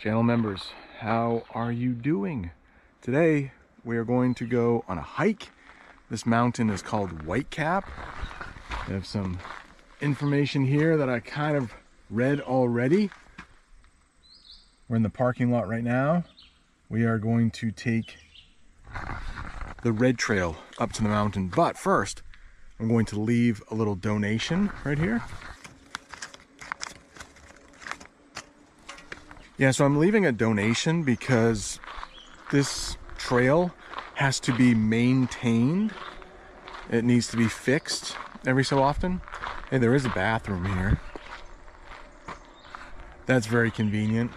Channel members, how are you doing? Today, we are going to go on a hike. This mountain is called Whitecap. I have some information here that I kind of read already. We're in the parking lot right now. We are going to take the red trail up to the mountain. But first, I'm going to leave a little donation right here. Yeah, so I'm leaving a donation because this trail has to be maintained. It needs to be fixed every so often. Hey, there is a bathroom here. That's very convenient.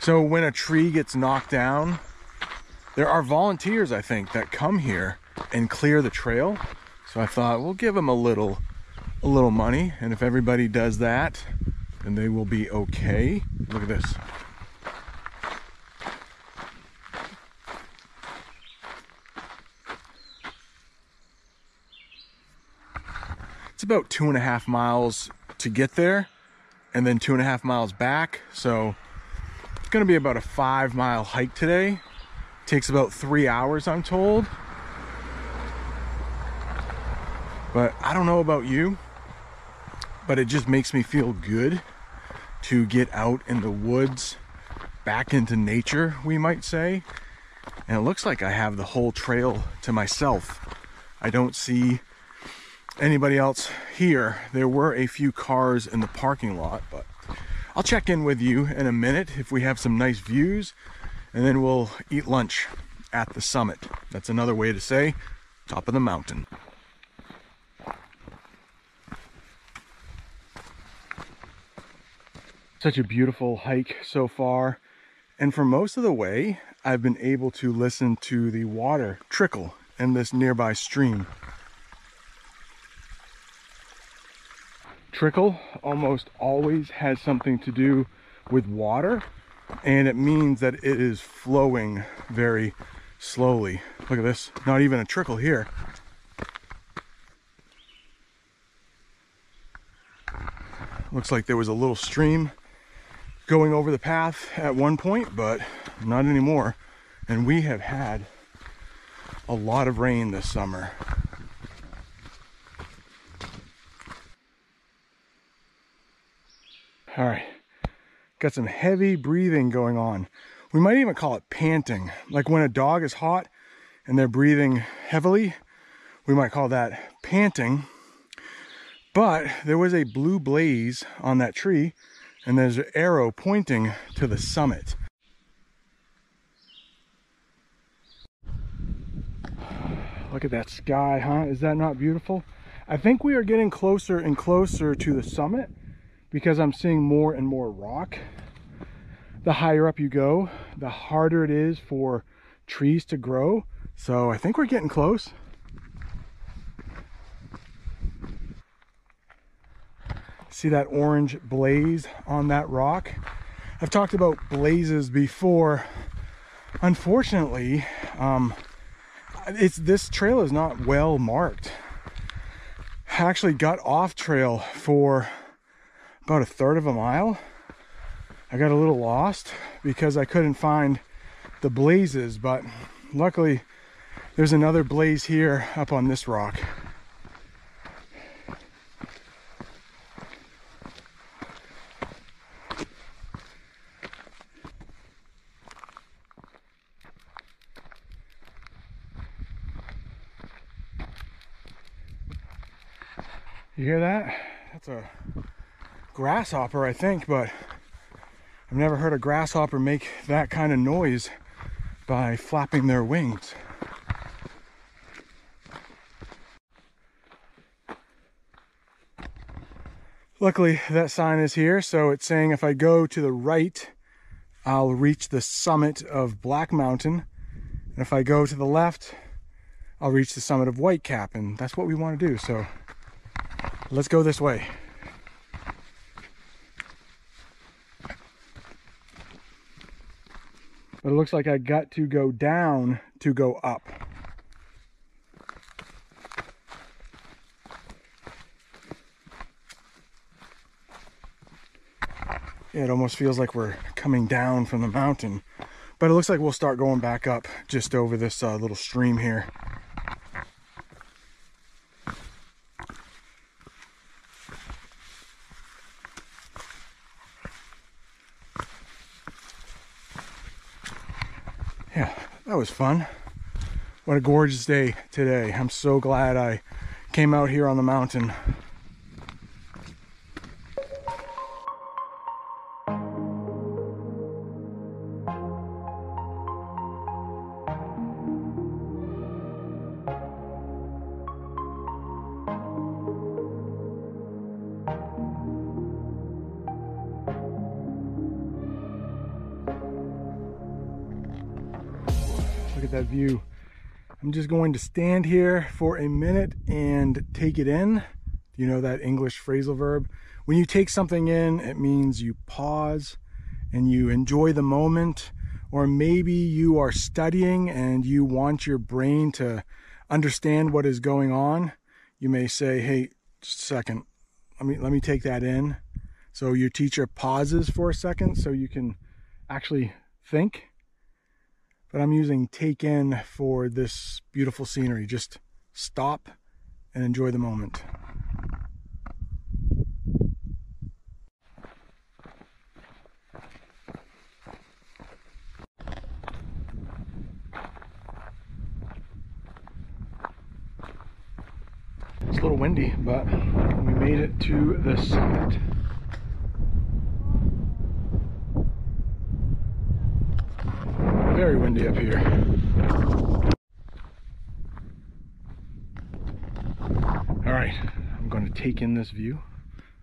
So when a tree gets knocked down, there are volunteers, I think, that come here and clear the trail. So I thought we'll give them a little a little money and if everybody does that, then they will be okay. Look at this. About two and a half miles to get there and then two and a half miles back. So it's gonna be about a five mile hike today. Takes about three hours, I'm told. But I don't know about you, but it just makes me feel good to get out in the woods, back into nature, we might say. And it looks like I have the whole trail to myself. I don't see anybody else here. There were a few cars in the parking lot, but I'll check in with you in a minute if we have some nice views, and then we'll eat lunch at the summit. That's another way to say top of the mountain. Such a beautiful hike so far. And for most of the way, I've been able to listen to the water trickle in this nearby stream. Trickle almost always has something to do with water and it means that it is flowing very slowly. Look at this, not even a trickle here. Looks like there was a little stream going over the path at one point, but not anymore. And we have had a lot of rain this summer. All right, got some heavy breathing going on. We might even call it panting. Like when a dog is hot and they're breathing heavily, we might call that panting. But there was a blue blaze on that tree and there's an arrow pointing to the summit. Look at that sky, huh? Is that not beautiful? I think we are getting closer and closer to the summit because I'm seeing more and more rock. The higher up you go, the harder it is for trees to grow. So I think we're getting close. See that orange blaze on that rock? I've talked about blazes before. Unfortunately, um, it's this trail is not well marked. I actually got off trail for about a third of a mile. I got a little lost because I couldn't find the blazes, but luckily there's another blaze here up on this rock. You hear that? That's a grasshopper, I think, but I've never heard a grasshopper make that kind of noise by flapping their wings. Luckily, that sign is here, so it's saying if I go to the right, I'll reach the summit of Black Mountain. And if I go to the left, I'll reach the summit of Whitecap, and that's what we want to do. So let's go this way. It looks like I got to go down to go up. it almost feels like we're coming down from the mountain. But it looks like we'll start going back up just over this uh, little stream here. Yeah, that was fun. What a gorgeous day today. I'm so glad I came out here on the mountain. Look at that view. I'm just going to stand here for a minute and take it in. You know that English phrasal verb? When you take something in, it means you pause and you enjoy the moment. Or maybe you are studying and you want your brain to understand what is going on. You may say, hey, just a second, let me, let me take that in. So your teacher pauses for a second so you can actually think but I'm using take in for this beautiful scenery. Just stop and enjoy the moment. It's a little windy, but we made it to the summit. Very windy up here. All right, I'm going to take in this view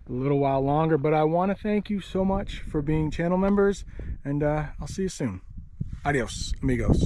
a little while longer, but I want to thank you so much for being channel members, and uh, I'll see you soon. Adios, amigos.